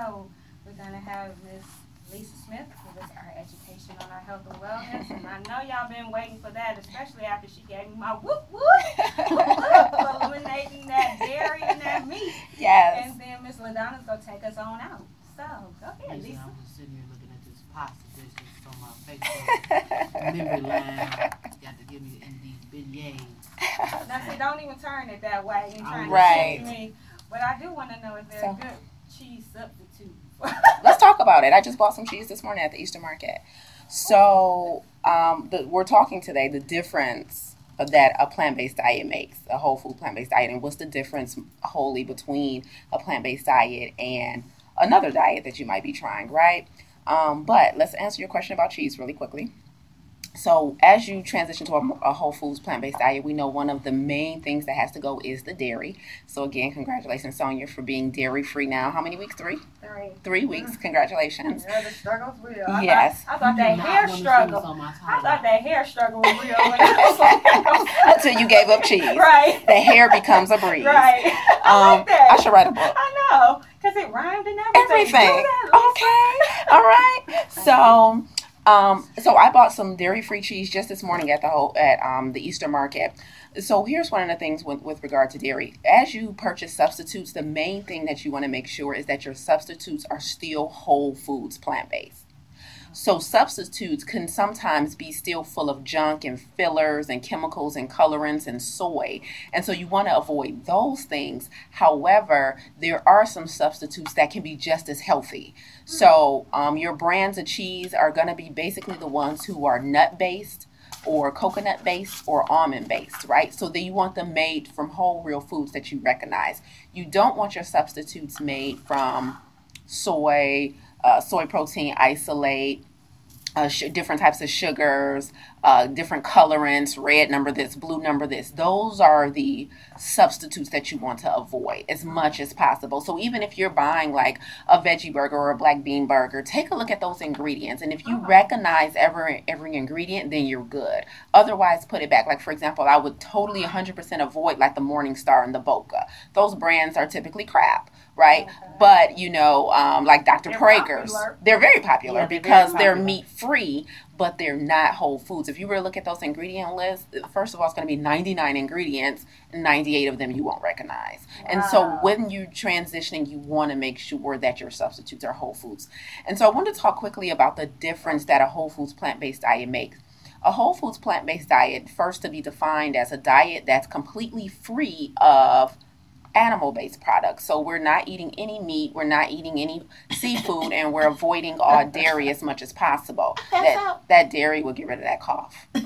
show, we're gonna have Miss Lisa Smith give us our education on our health and wellness. And I know y'all been waiting for that, especially after she gave me my whoop whoop, for eliminating that dairy and that meat. Yes. And then Miss LaDonna's gonna take us on out. So go ahead, Listen, Lisa. I'm just sitting here looking at this pasta dish that's on my Facebook memory line. Got to give me these beignets. Now see, don't even turn it that way. You're trying Right. to trick me. But I do want to know if there's So- good cheese substitute. Let's talk about it. I just bought some cheese this morning at the Eastern Market. So um, the, we're talking today the difference that a plant-based diet makes, a whole food plant-based diet, and what's the difference wholly between a plant-based diet and another diet that you might be trying, right? Um, but let's answer your question about cheese really quickly. So, as you transition to a, a whole foods plant based diet, we know one of the main things that has to go is the dairy. So, again, congratulations, Sonia, for being dairy free now. How many weeks? Three? Three. Three weeks. Congratulations. Yeah, the struggle's real. I Yes. Thought, I thought that You do not hair struggle. this on my I thought that hair struggle was real. When I was Until you gave up cheese. right. The hair becomes a breeze. Right. I Um, like that. I should write a book. I know, because it rhymed and everything. Everything. Do that, Okay. All right. So, um, so I bought some dairy-free cheese just this morning at the whole, at um, the Eastern Market. So here's one of the things with, with regard to dairy. As you purchase substitutes, the main thing that you want to make sure is that your substitutes are still whole foods, plant-based. So substitutes can sometimes be still full of junk and fillers and chemicals and colorants and soy. And so you want to avoid those things. However, there are some substitutes that can be just as healthy. So um, your brands of cheese are going to be basically the ones who are nut based or coconut based or almond based, right? So that you want them made from whole real foods that you recognize. You don't want your substitutes made from soy, uh, soy protein isolate, uh, sh- different types of sugars, uh, different colorants, red number this, blue number this. Those are the substitutes that you want to avoid as much as possible. So even if you're buying like a veggie burger or a black bean burger, take a look at those ingredients. And if you recognize every every ingredient, then you're good. Otherwise, put it back. Like for example, I would totally 100% avoid like the Morning Star and the Boca. Those brands are typically crap, right? Okay. But you know, um, like Dr. They're Praeger's, popular. they're very popular Yeah, they're very because they're meat free, but they're not whole foods. If you were to look at those ingredient lists, first of all, it's going to be 99 ingredients, and 98 of them you won't recognize. And so when you're transitioning, you want to make sure that your substitutes are whole foods. And so I want to talk quickly about the difference that a whole foods plant based diet makes. A whole foods plant based diet, first to be defined as a diet that's completely free of animal based products. So we're not eating any meat, we're not eating any seafood, and we're avoiding all dairy as much as possible. That's That, out. that dairy will get rid of that cough.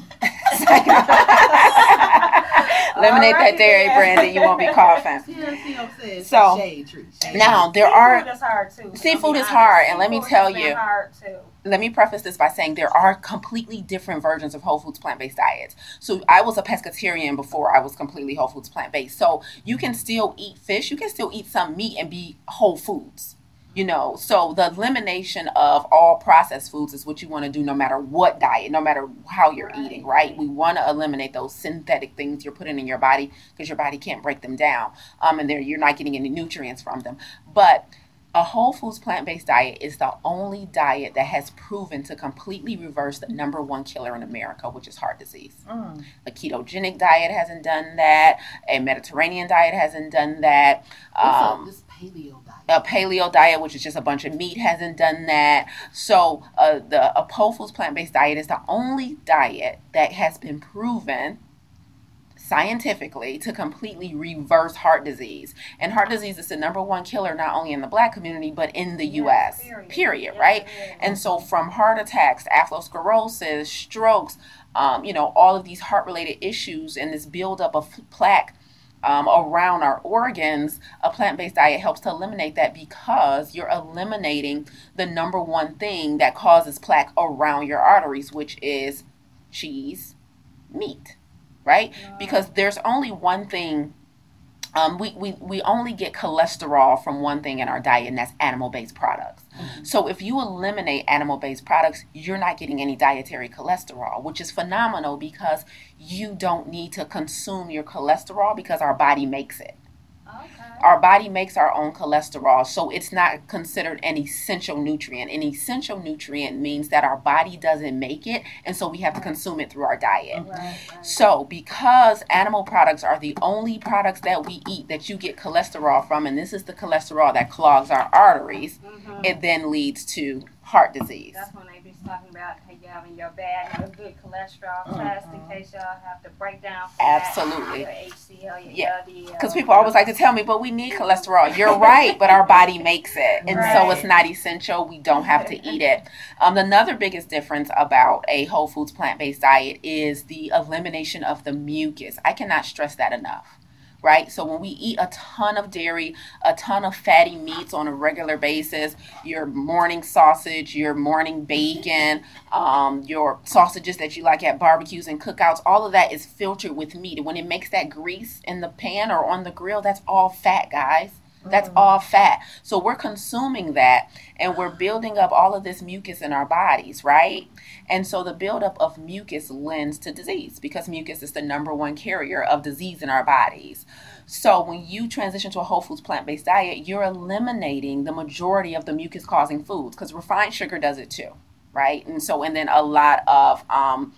Eliminate that dairy, then. Brandon, you won't be coughing. See what I'm saying? It's So, shade tree. Shade Now, there Seafood are is hard too. Seafood I'll is hard, and let me tell has been you- hard too. Let me preface this by saying there are completely different versions of whole foods plant based diets. So I was a pescatarian before I was completely whole foods plant based. So you can still eat fish, you can still eat some meat and be whole foods. You know, so the elimination of all processed foods is what you want to do no matter what diet, no matter how you're Right. eating, right? We want to eliminate those synthetic things you're putting in your body because your body can't break them down. Um, and there you're not getting any nutrients from them. But a whole foods plant based diet is the only diet that has proven to completely reverse the number one killer in America, which is heart disease. Mm. A ketogenic diet hasn't done that. A Mediterranean diet hasn't done that. Um, this paleo diet? a paleo diet, which is just a bunch of meat, hasn't done that. So, uh, the a whole foods plant based diet is the only diet that has been proven scientifically to completely reverse heart disease. And heart disease is the number one killer not only in the black community but in the Yes, U.S. period. Period, Yes, right? is. And so, from heart attacks, atherosclerosis, strokes, um, you know, all of these heart related issues and this buildup of plaque um, around our organs, a plant based diet helps to eliminate that because you're eliminating the number one thing that causes plaque around your arteries, which is cheese, meat, right? Because there's only one thing. Um, we, we, we only get cholesterol from one thing in our diet, and that's animal based products. So if you eliminate animal based products, you're not getting any dietary cholesterol, which is phenomenal because you don't need to consume your cholesterol because our body makes it. Our body makes our own cholesterol, so it's not considered an essential nutrient. An essential nutrient means that our body doesn't make it, and so we have to consume it through our diet. Right, right. So, because animal products are the only products that we eat that you get cholesterol from, and this is the cholesterol that clogs our arteries, Mhm. it then leads to heart disease. That's when they be talking about having your bad and your good cholesterol Mm-hmm. test in case y'all have to break down. Absolutely. Your HDL, your Yeah. Because people always like to tell me, but we need cholesterol. You're right, but our body makes it. And so it's not essential. We don't have to eat it. Um, another biggest difference about a whole foods plant based diet is the elimination of the mucus. I cannot stress that enough. Right? So when we eat a ton of dairy, a ton of fatty meats on a regular basis, your morning sausage, your morning bacon, um, your sausages that you like at barbecues and cookouts, all of that is filtered with meat. And when it makes that grease in the pan or on the grill, that's all fat, guys. That's all fat. So we're consuming that and we're building up all of this mucus in our bodies, right? And so the buildup of mucus lends to disease because mucus is the number one carrier of disease in our bodies. So when you transition to a whole foods plant based diet, you're eliminating the majority of the mucus causing foods because refined sugar does it too, right? And so, and then a lot of, um,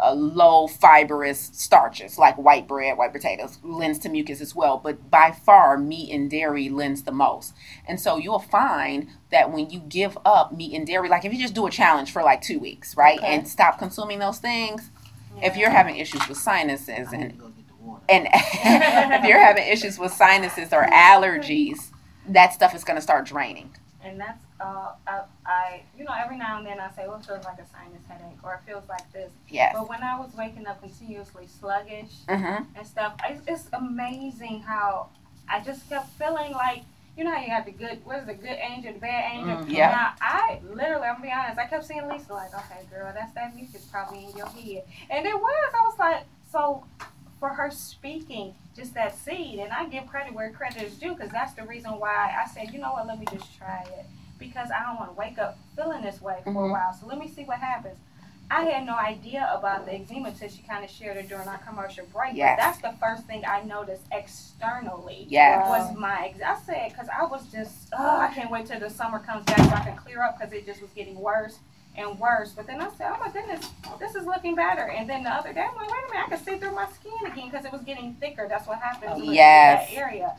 uh, low fibrous starches like white bread, white potatoes lends to mucus as well. But by far, meat and dairy lends the most. And so you'll find that when you give up meat and dairy, like if you just do a challenge for like two weeks, right, Okay. and stop consuming those things, if you're having issues with sinuses and to go get the water. and if you're having issues with sinuses or allergies, that stuff is going to start draining. And that's uh, I, I, you know, every now and then I say, well, it feels like a sinus headache, or it feels like this. Yes. But when I was waking up continuously sluggish Mm-hmm. and stuff, it's, it's amazing how I just kept feeling like, you know how you have the good, what is the good angel, the bad angel? Mhm. Yeah. Now, I literally, I'm gonna be honest, I kept seeing Lisa like, okay, girl, that's that mucus probably in your head. And it was, I was like, so for her speaking just that seed, and I give credit where credit is due, because that's the reason why I said, you know what, let me just try it. Because I don't want to wake up feeling this way for a Mhm. while. So let me see what happens. I had no idea about the eczema until she kind of shared it during our commercial break. Yes. But that's the first thing I noticed externally Yes. was my ex- I said because I was just oh I can't wait till the summer comes back so I can clear up because it just was getting worse and worse. But then I said oh my goodness this is looking better. And then the other day I'm like wait a minute I can see through my skin again because it was getting thicker. That's what happens with Yes. that area.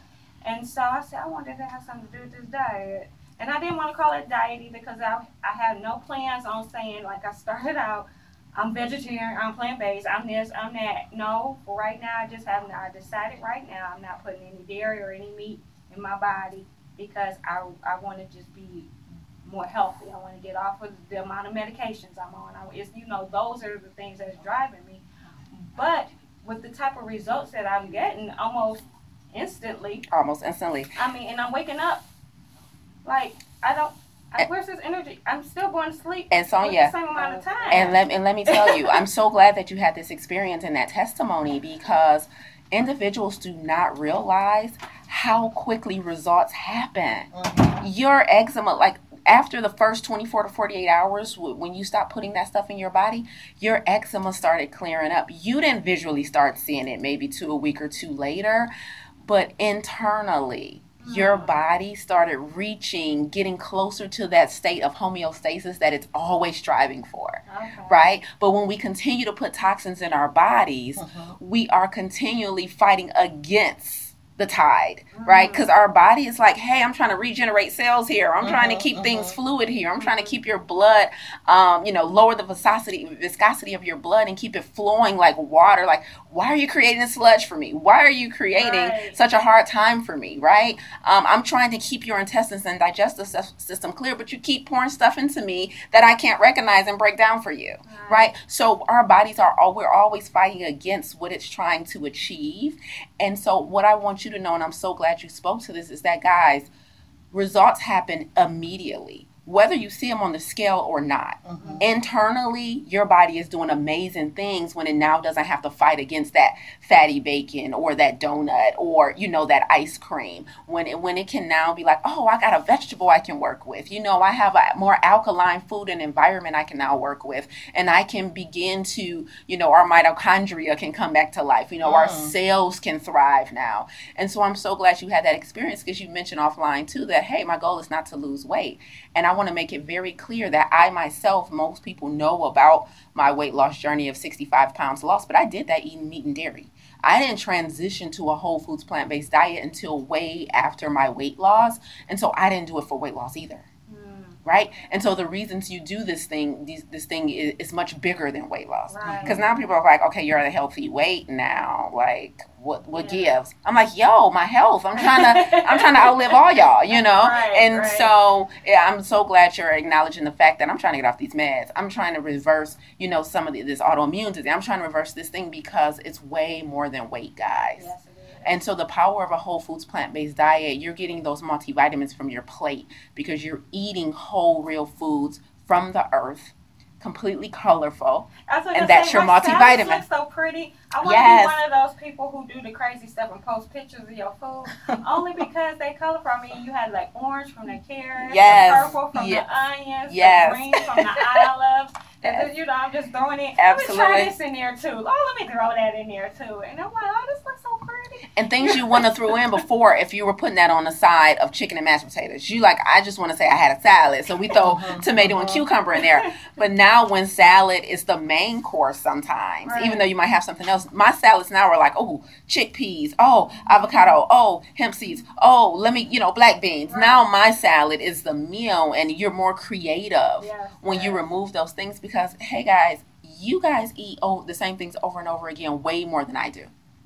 And so I said I wonder if that has something to do with this diet. And I didn't want to call it diet either because I I had no plans on saying like I started out. I'm vegetarian. I'm plant based. I'm this. I'm that. No, for right now, I just haven't. I decided right now I'm not putting any dairy or any meat in my body because I I want to just be more healthy. I want to get off of the amount of medications I'm on. I, it's you know those are the things that's driving me. But with the type of results that I'm getting, almost instantly, Almost instantly. I mean, and I'm waking up like I don't. I, where's this energy? I'm still going to sleep. And with Sonia, the same amount of time. And let and let me tell you, I'm so glad that you had this experience and that testimony because individuals do not realize how quickly results happen. Mm-hmm. Your eczema, like after the first 24 to 48 hours, when you stop putting that stuff in your body, your eczema started clearing up. You didn't visually start seeing it maybe to a week or two later, but internally. Your mm-hmm. body started reaching, getting closer to that state of homeostasis that it's always striving for okay. right? But when we continue to put toxins in our bodies, mm-hmm. we are continually fighting against the tide, right? Because our body is like, hey, I'm trying to regenerate cells here. I'm trying to Mhm, keep things mhm. fluid here. I'm trying to keep your blood, um, you know, lower the viscosity viscosity of your blood and keep it flowing like water. Like, why are you creating sludge for me? Why are you creating Right. such a hard time for me, right? Um, I'm trying to keep your intestines and digestive system clear, but you keep pouring stuff into me that I can't recognize and break down for you right so our bodies are all we're always fighting against what it's trying to achieve and so what i want you to know and i'm so glad you spoke to this is that guys results happen immediately whether you see them on the scale or not. Mhm. Internally, your body is doing amazing things when it now doesn't have to fight against that fatty bacon or that donut or you know that ice cream. When it when it can now be like, oh, I got a vegetable I can work with. You know, I have a more alkaline food and environment I can now work with, and I can begin to, you know, our mitochondria can come back to life. You know, our Mm. cells can thrive now. And so I'm so glad you had that experience because you mentioned offline too that hey, my goal is not to lose weight. And I want to make it very clear that I myself, most people know about my weight loss journey of 65 pounds lost, but I did that eating meat and dairy. I didn't transition to a whole foods plant based diet until way after my weight loss. And so I didn't do it for weight loss either. Right? And so the reasons you do this thing, these, this thing is, is much bigger than weight loss. right. Because now people are like, okay, you're at a healthy weight now. Like, what what Yeah. gives? I'm like, yo, my health. I'm trying to I'm trying to outlive all y'all, you know. Right, and right. so yeah, I'm so glad you're acknowledging the fact that I'm trying to get off these meds. I'm trying to reverse, you know, some of the, this autoimmune disease. I'm trying to reverse this thing because it's way more than weight, guys. Yes. And so the power of a whole foods plant based diet, you're getting those multivitamins from your plate because you're eating whole real foods from the earth, completely colorful. I was gonna and that's say, your multivitamin. So pretty. I want Yes. to be one of those people who do the crazy stuff and post pictures of your food only because they colorful. I mean, you had like orange from the carrots, Yes. the purple from Yes. the onions, Yes. the green from the olives. And Yes. you know, I'm just throwing it. Absolutely. Let me try this in there too. Oh, let me throw that in there too. And I'm like, oh, this looks so pretty. And things you want to throw in before if you were putting that on the side of chicken and mashed potatoes. You like, I just want to say I had a salad, so we throw Mhm, tomato and mhm. cucumber in there. But now when salad is the main course sometimes, Right. even though you might have something else, my salads now are like, oh, chickpeas, oh, avocado, oh, hemp seeds, oh, let me, you know, black beans. Right. Now my salad is the meal and you're more creative Yes, when you remove those things because, hey guys, you guys eat oh, the same things over and over again way more than I do.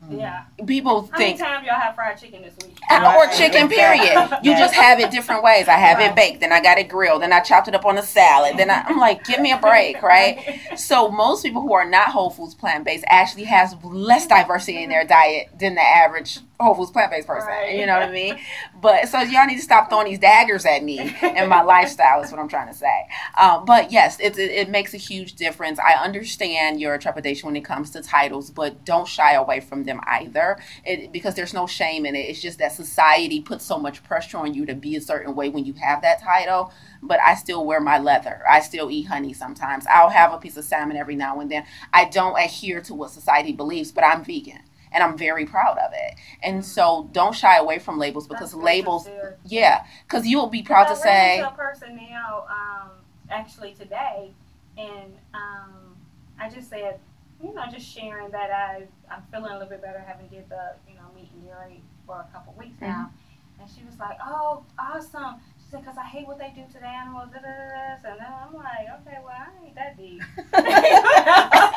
Yeah. People How many think times y'all have fried chicken this week? uh, or chicken, period. You Yes. just have it different ways. I have it baked, then I got it grilled, then I chopped it up on a salad. Then I, I'm like, give me a break, right? So most people who are not whole foods plant based actually has less diversity in their diet than the average whole foods plant based person. Right. You know what I mean? But so y'all need to stop throwing these daggers at me and my lifestyle is what I'm trying to say. Um, but yes, it, it, it makes a huge difference. I understand your trepidation when it comes to titles, but don't shy away from them either. It, because there's no shame in it. It's just that society puts so much pressure on you to be a certain way when you have that title. But I still wear my leather. I still eat honey sometimes. I'll have a piece of salmon every now and then. I don't adhere to what society believes, but I'm vegan. And I'm very proud of it. And so don't shy away from labels because That's labels, yeah, because you will be proud to say, into a person now, um, actually today, and um, I just said, you know, just sharing that I I'm feeling a little bit better, having did the you know meat and for a couple weeks now, and she was like, oh, awesome. She said, because I hate what they do to the animals, da, da, da, da. and then I'm like, okay, well, I ain't that deep.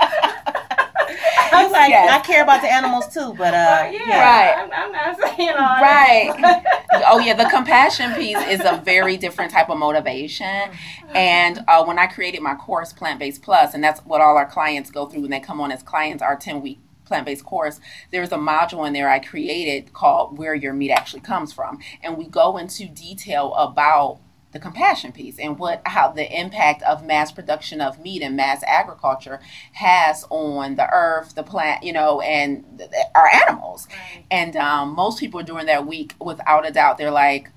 I'm like, Yes. I care about the animals too, but uh, But yeah, Right. I'm, I'm not saying all Right. that. oh yeah, the compassion piece is a very different type of motivation. And uh, when I created my course, Plant Based Plus, and that's what all our clients go through when they come on as clients, our 10 week plant based course, there's a module in there I created called Where Your Meat Actually Comes From. And we go into detail about the compassion piece and what how the impact of mass production of meat and mass agriculture has on the earth, the plant, you know, and th- our animals. Right. And um, most people during that week, without a doubt, they're like,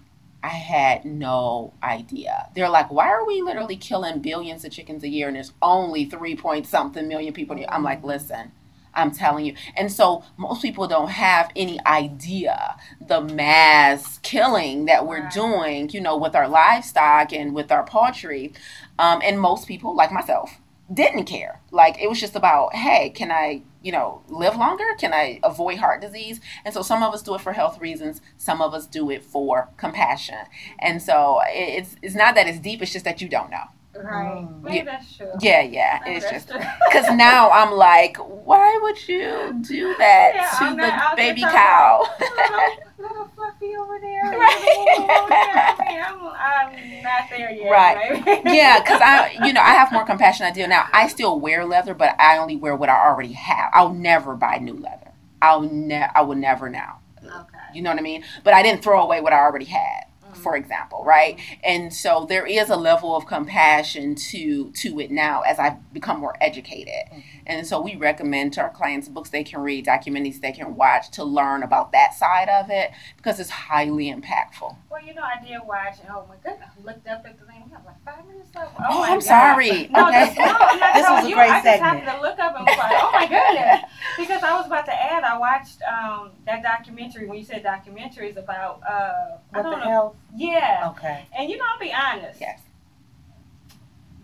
I had no idea. They're like, why are we literally killing billions of chickens a year and there's only three point something million people? I'm like, listen, I'm telling you. And so most people don't have any idea the mass killing that we're doing, you know, with our livestock and with our poultry. Um, and most people, like myself, didn't care. Like it was just about, hey, can I, you know, live longer? Can I avoid heart disease? And so some of us do it for health reasons, some of us do it for compassion. And so it's it's not that it's deep, it's just that you don't know. Right. Mm. Maybe Yeah. that's true. Yeah, yeah. Maybe It's just because now I'm like, why would you do that Yeah, to I'm the out baby talking cow? little, little fluffy over there. Right. Over there. I mean, I'm, I'm not there yet. Right. Maybe. yeah, because I, you know, I have more compassion. I do now. I still wear leather, but I only wear what I already have. I'll never buy new leather. I'll ne- I will never now. Okay. You know what I mean? But I didn't throw away what I already had. For example, right? And so there is a level of compassion to to it now as I've become more educated. And so we recommend to our clients books they can read, documentaries they can watch to learn about that side of it because it's highly impactful. Well, you know, I did watch, and oh my goodness, I looked up at the thing. We have like five minutes left. Oh, my I'm God. sorry. No, Okay. this, no, I'm not This telling was a you. great I just segment. happened to look up and was like, oh my goodness. Because I was about to add, I watched um, that documentary when you said documentaries about, uh, I What don't the know. hell? Yeah. Okay. And you know, I'll be honest. Yes.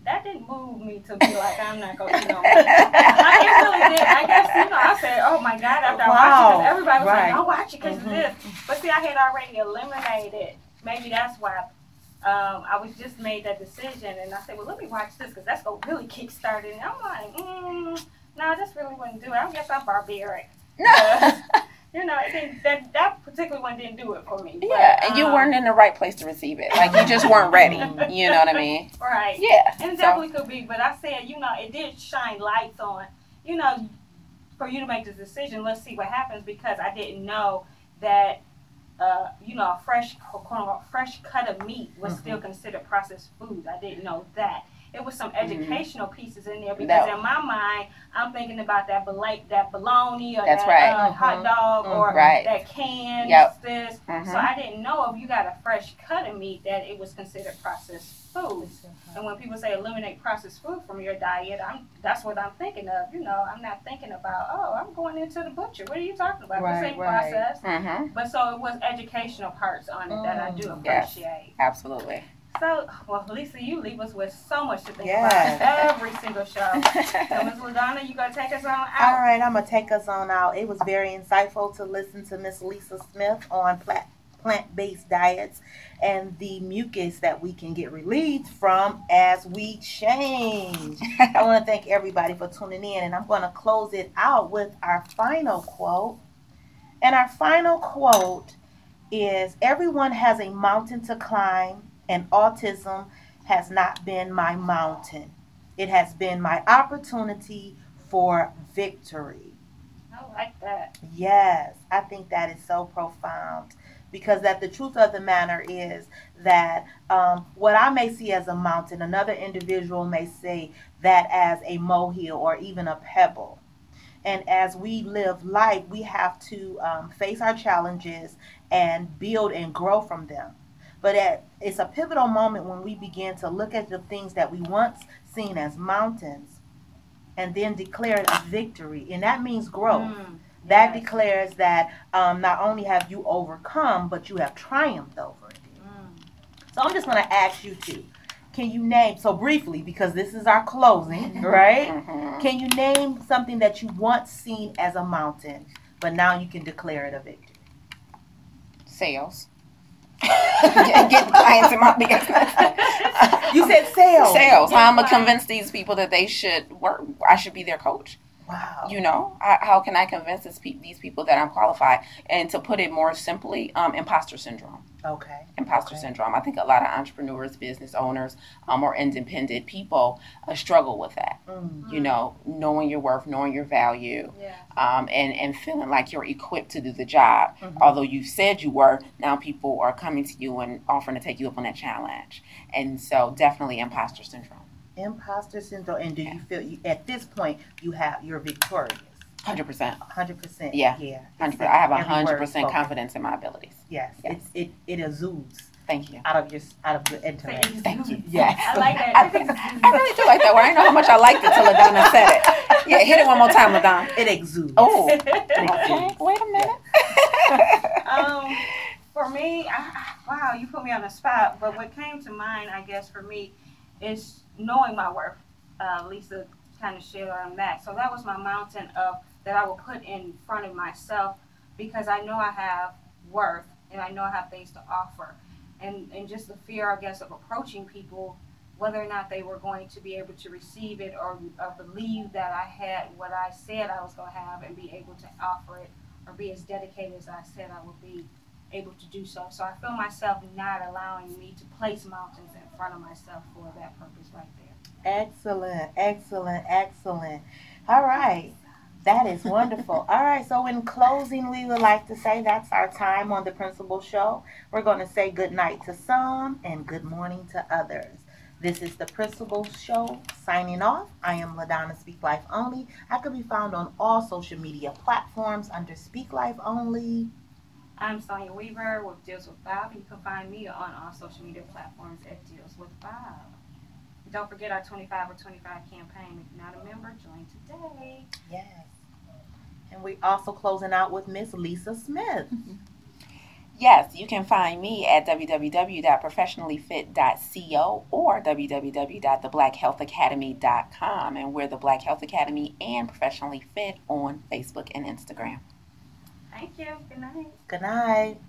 That didn't move me to be like, I'm not going to, you know. I, it really did. I guess, you know, I said, oh my God, after I watched it, because everybody was Right. like, don't watch it because Mhm. of this. But see, I had already eliminated. Maybe that's why um, I was just made that decision. And I said, well, let me watch this because that's going to really kickstart it. And I'm like, mm, no, this really wouldn't do it. I guess I'm barbaric. Uh, you know, it didn't, that, that particular one didn't do it for me. But, Yeah, and you um, weren't in the right place to receive it. Like you just weren't ready. You know what I mean? Right. Yeah. And it So- definitely could be, but I said, you know, it did shine lights on, you know, for you to make this decision. Let's see what happens because I didn't know that, uh, you know, a fresh, quote unquote, fresh cut of meat was Mm-hmm. still considered processed food. I didn't know that. It was some educational pieces in there because Mm-hmm. No. in my mind, I'm thinking about that bol- that bologna or That's that right. uh, hot Mhm. dog or Right. that canned Yep. this. So I didn't know if you got a fresh cut of meat that it was considered processed food. And when people say eliminate processed food from your diet, I'm that's what I'm thinking of. You know, I'm not thinking about oh, I'm going into the butcher. What are you talking about? Right, this ain't right. processed. Mhm. But so it was educational parts on it that I do Mm, yes. appreciate. Absolutely. So, well, Lisa, you leave us with so much to think Yes. about every single show. So, Ms. LaDonna, you gonna take us on out? All right, I'm gonna take us on out. It was very insightful to listen to Miss Lisa Smith on plant plant-based diets and the mucus that we can get relieved from as we change. I want to thank everybody for tuning in, and I'm going to close it out with our final quote. And our final quote is Everyone has a mountain to climb, and autism has not been my mountain. It has been my opportunity for victory. I like that. Yes, I think that is so profound because that the truth of the matter is that um, what I may see as a mountain, another individual may see that as a molehill or even a pebble. And as we live life, we have to um, face our challenges and build and grow from them. But at, it's a pivotal moment when we begin to look at the things that we once seen as mountains and then declare it a victory. And that means growth. Mm, That yes. declares that um, not only have you overcome, but you have triumphed over it. Mm. So I'm just going to ask you to. Can you name, so briefly, because this is our closing, right? Mhm. Can you name something that you once seen as a mountain, but now you can declare it a victory? Sales. Get- clients in my business. You said sales. Sales. How I'm gonna convince these people that they should work. I should be their coach. Wow. You know, I, how can I convince this pe- these people that I'm qualified? And to put it more simply, um, imposter syndrome. Okay. Imposter Okay. syndrome. I think a lot of entrepreneurs, business owners, um, or independent people uh, struggle with that. Mm. You know, knowing your worth, knowing your value, Yeah. um, and and feeling like you're equipped to do the job. Mhm. Although you said you were, now people are coming to you and offering to take you up on that challenge. And so, definitely imposter syndrome. Imposter syndrome. And do you feel you, at this point you have you're victorious? Hundred percent. Hundred percent. Yeah. Yeah. Hundred. I have a hundred percent confidence in my abilities. Yes. Yes. It's it it exudes Thank you. out of your out of your intellect. Thank you. Yes. I like that. I I really do like that word. I didn't know how much I liked it till Ladonna said it. Yeah, hit it one more time, Ladonna. It exudes. Oh, okay. Wait a minute. um, for me, I, I- wow, you put me on the spot. But what came to mind, I guess, for me, is knowing my worth. Uh, Lisa kind of shared on that. So that was my mountain of that I will put in front of myself because I know I have worth and I know I have things to offer. And and just the fear, I guess, of approaching people, whether or not they were going to be able to receive it or, or believe that I had what I said I was going to have and be able to offer it or be as dedicated as I said I would be able to do so. So I feel myself not allowing me to place mountains in front of myself for that purpose right there. Excellent, excellent, excellent. All right. That is wonderful. All right, so in closing, we would like to say that's our time on the Principal Show. We're going to say good night to some and good morning to others. This is the Principal Show signing off. I am LaDonna Speak Life Only. I can be found on all social media platforms under Speak Life Only. I'm Sonia Weaver with Deals with Bob, and you can find me on all social media platforms at Deals with Bob. Don't forget our 25 or 25 campaign. If you're not a member, join today. Yes. And we also closing out with Miss Lisa Smith. Yes, you can find me at www.professionallyfit.co or www.theblackhealthacademy.com. And we're the Black Health Academy and Professionally Fit on Facebook and Instagram. Thank you. Good night. Good night.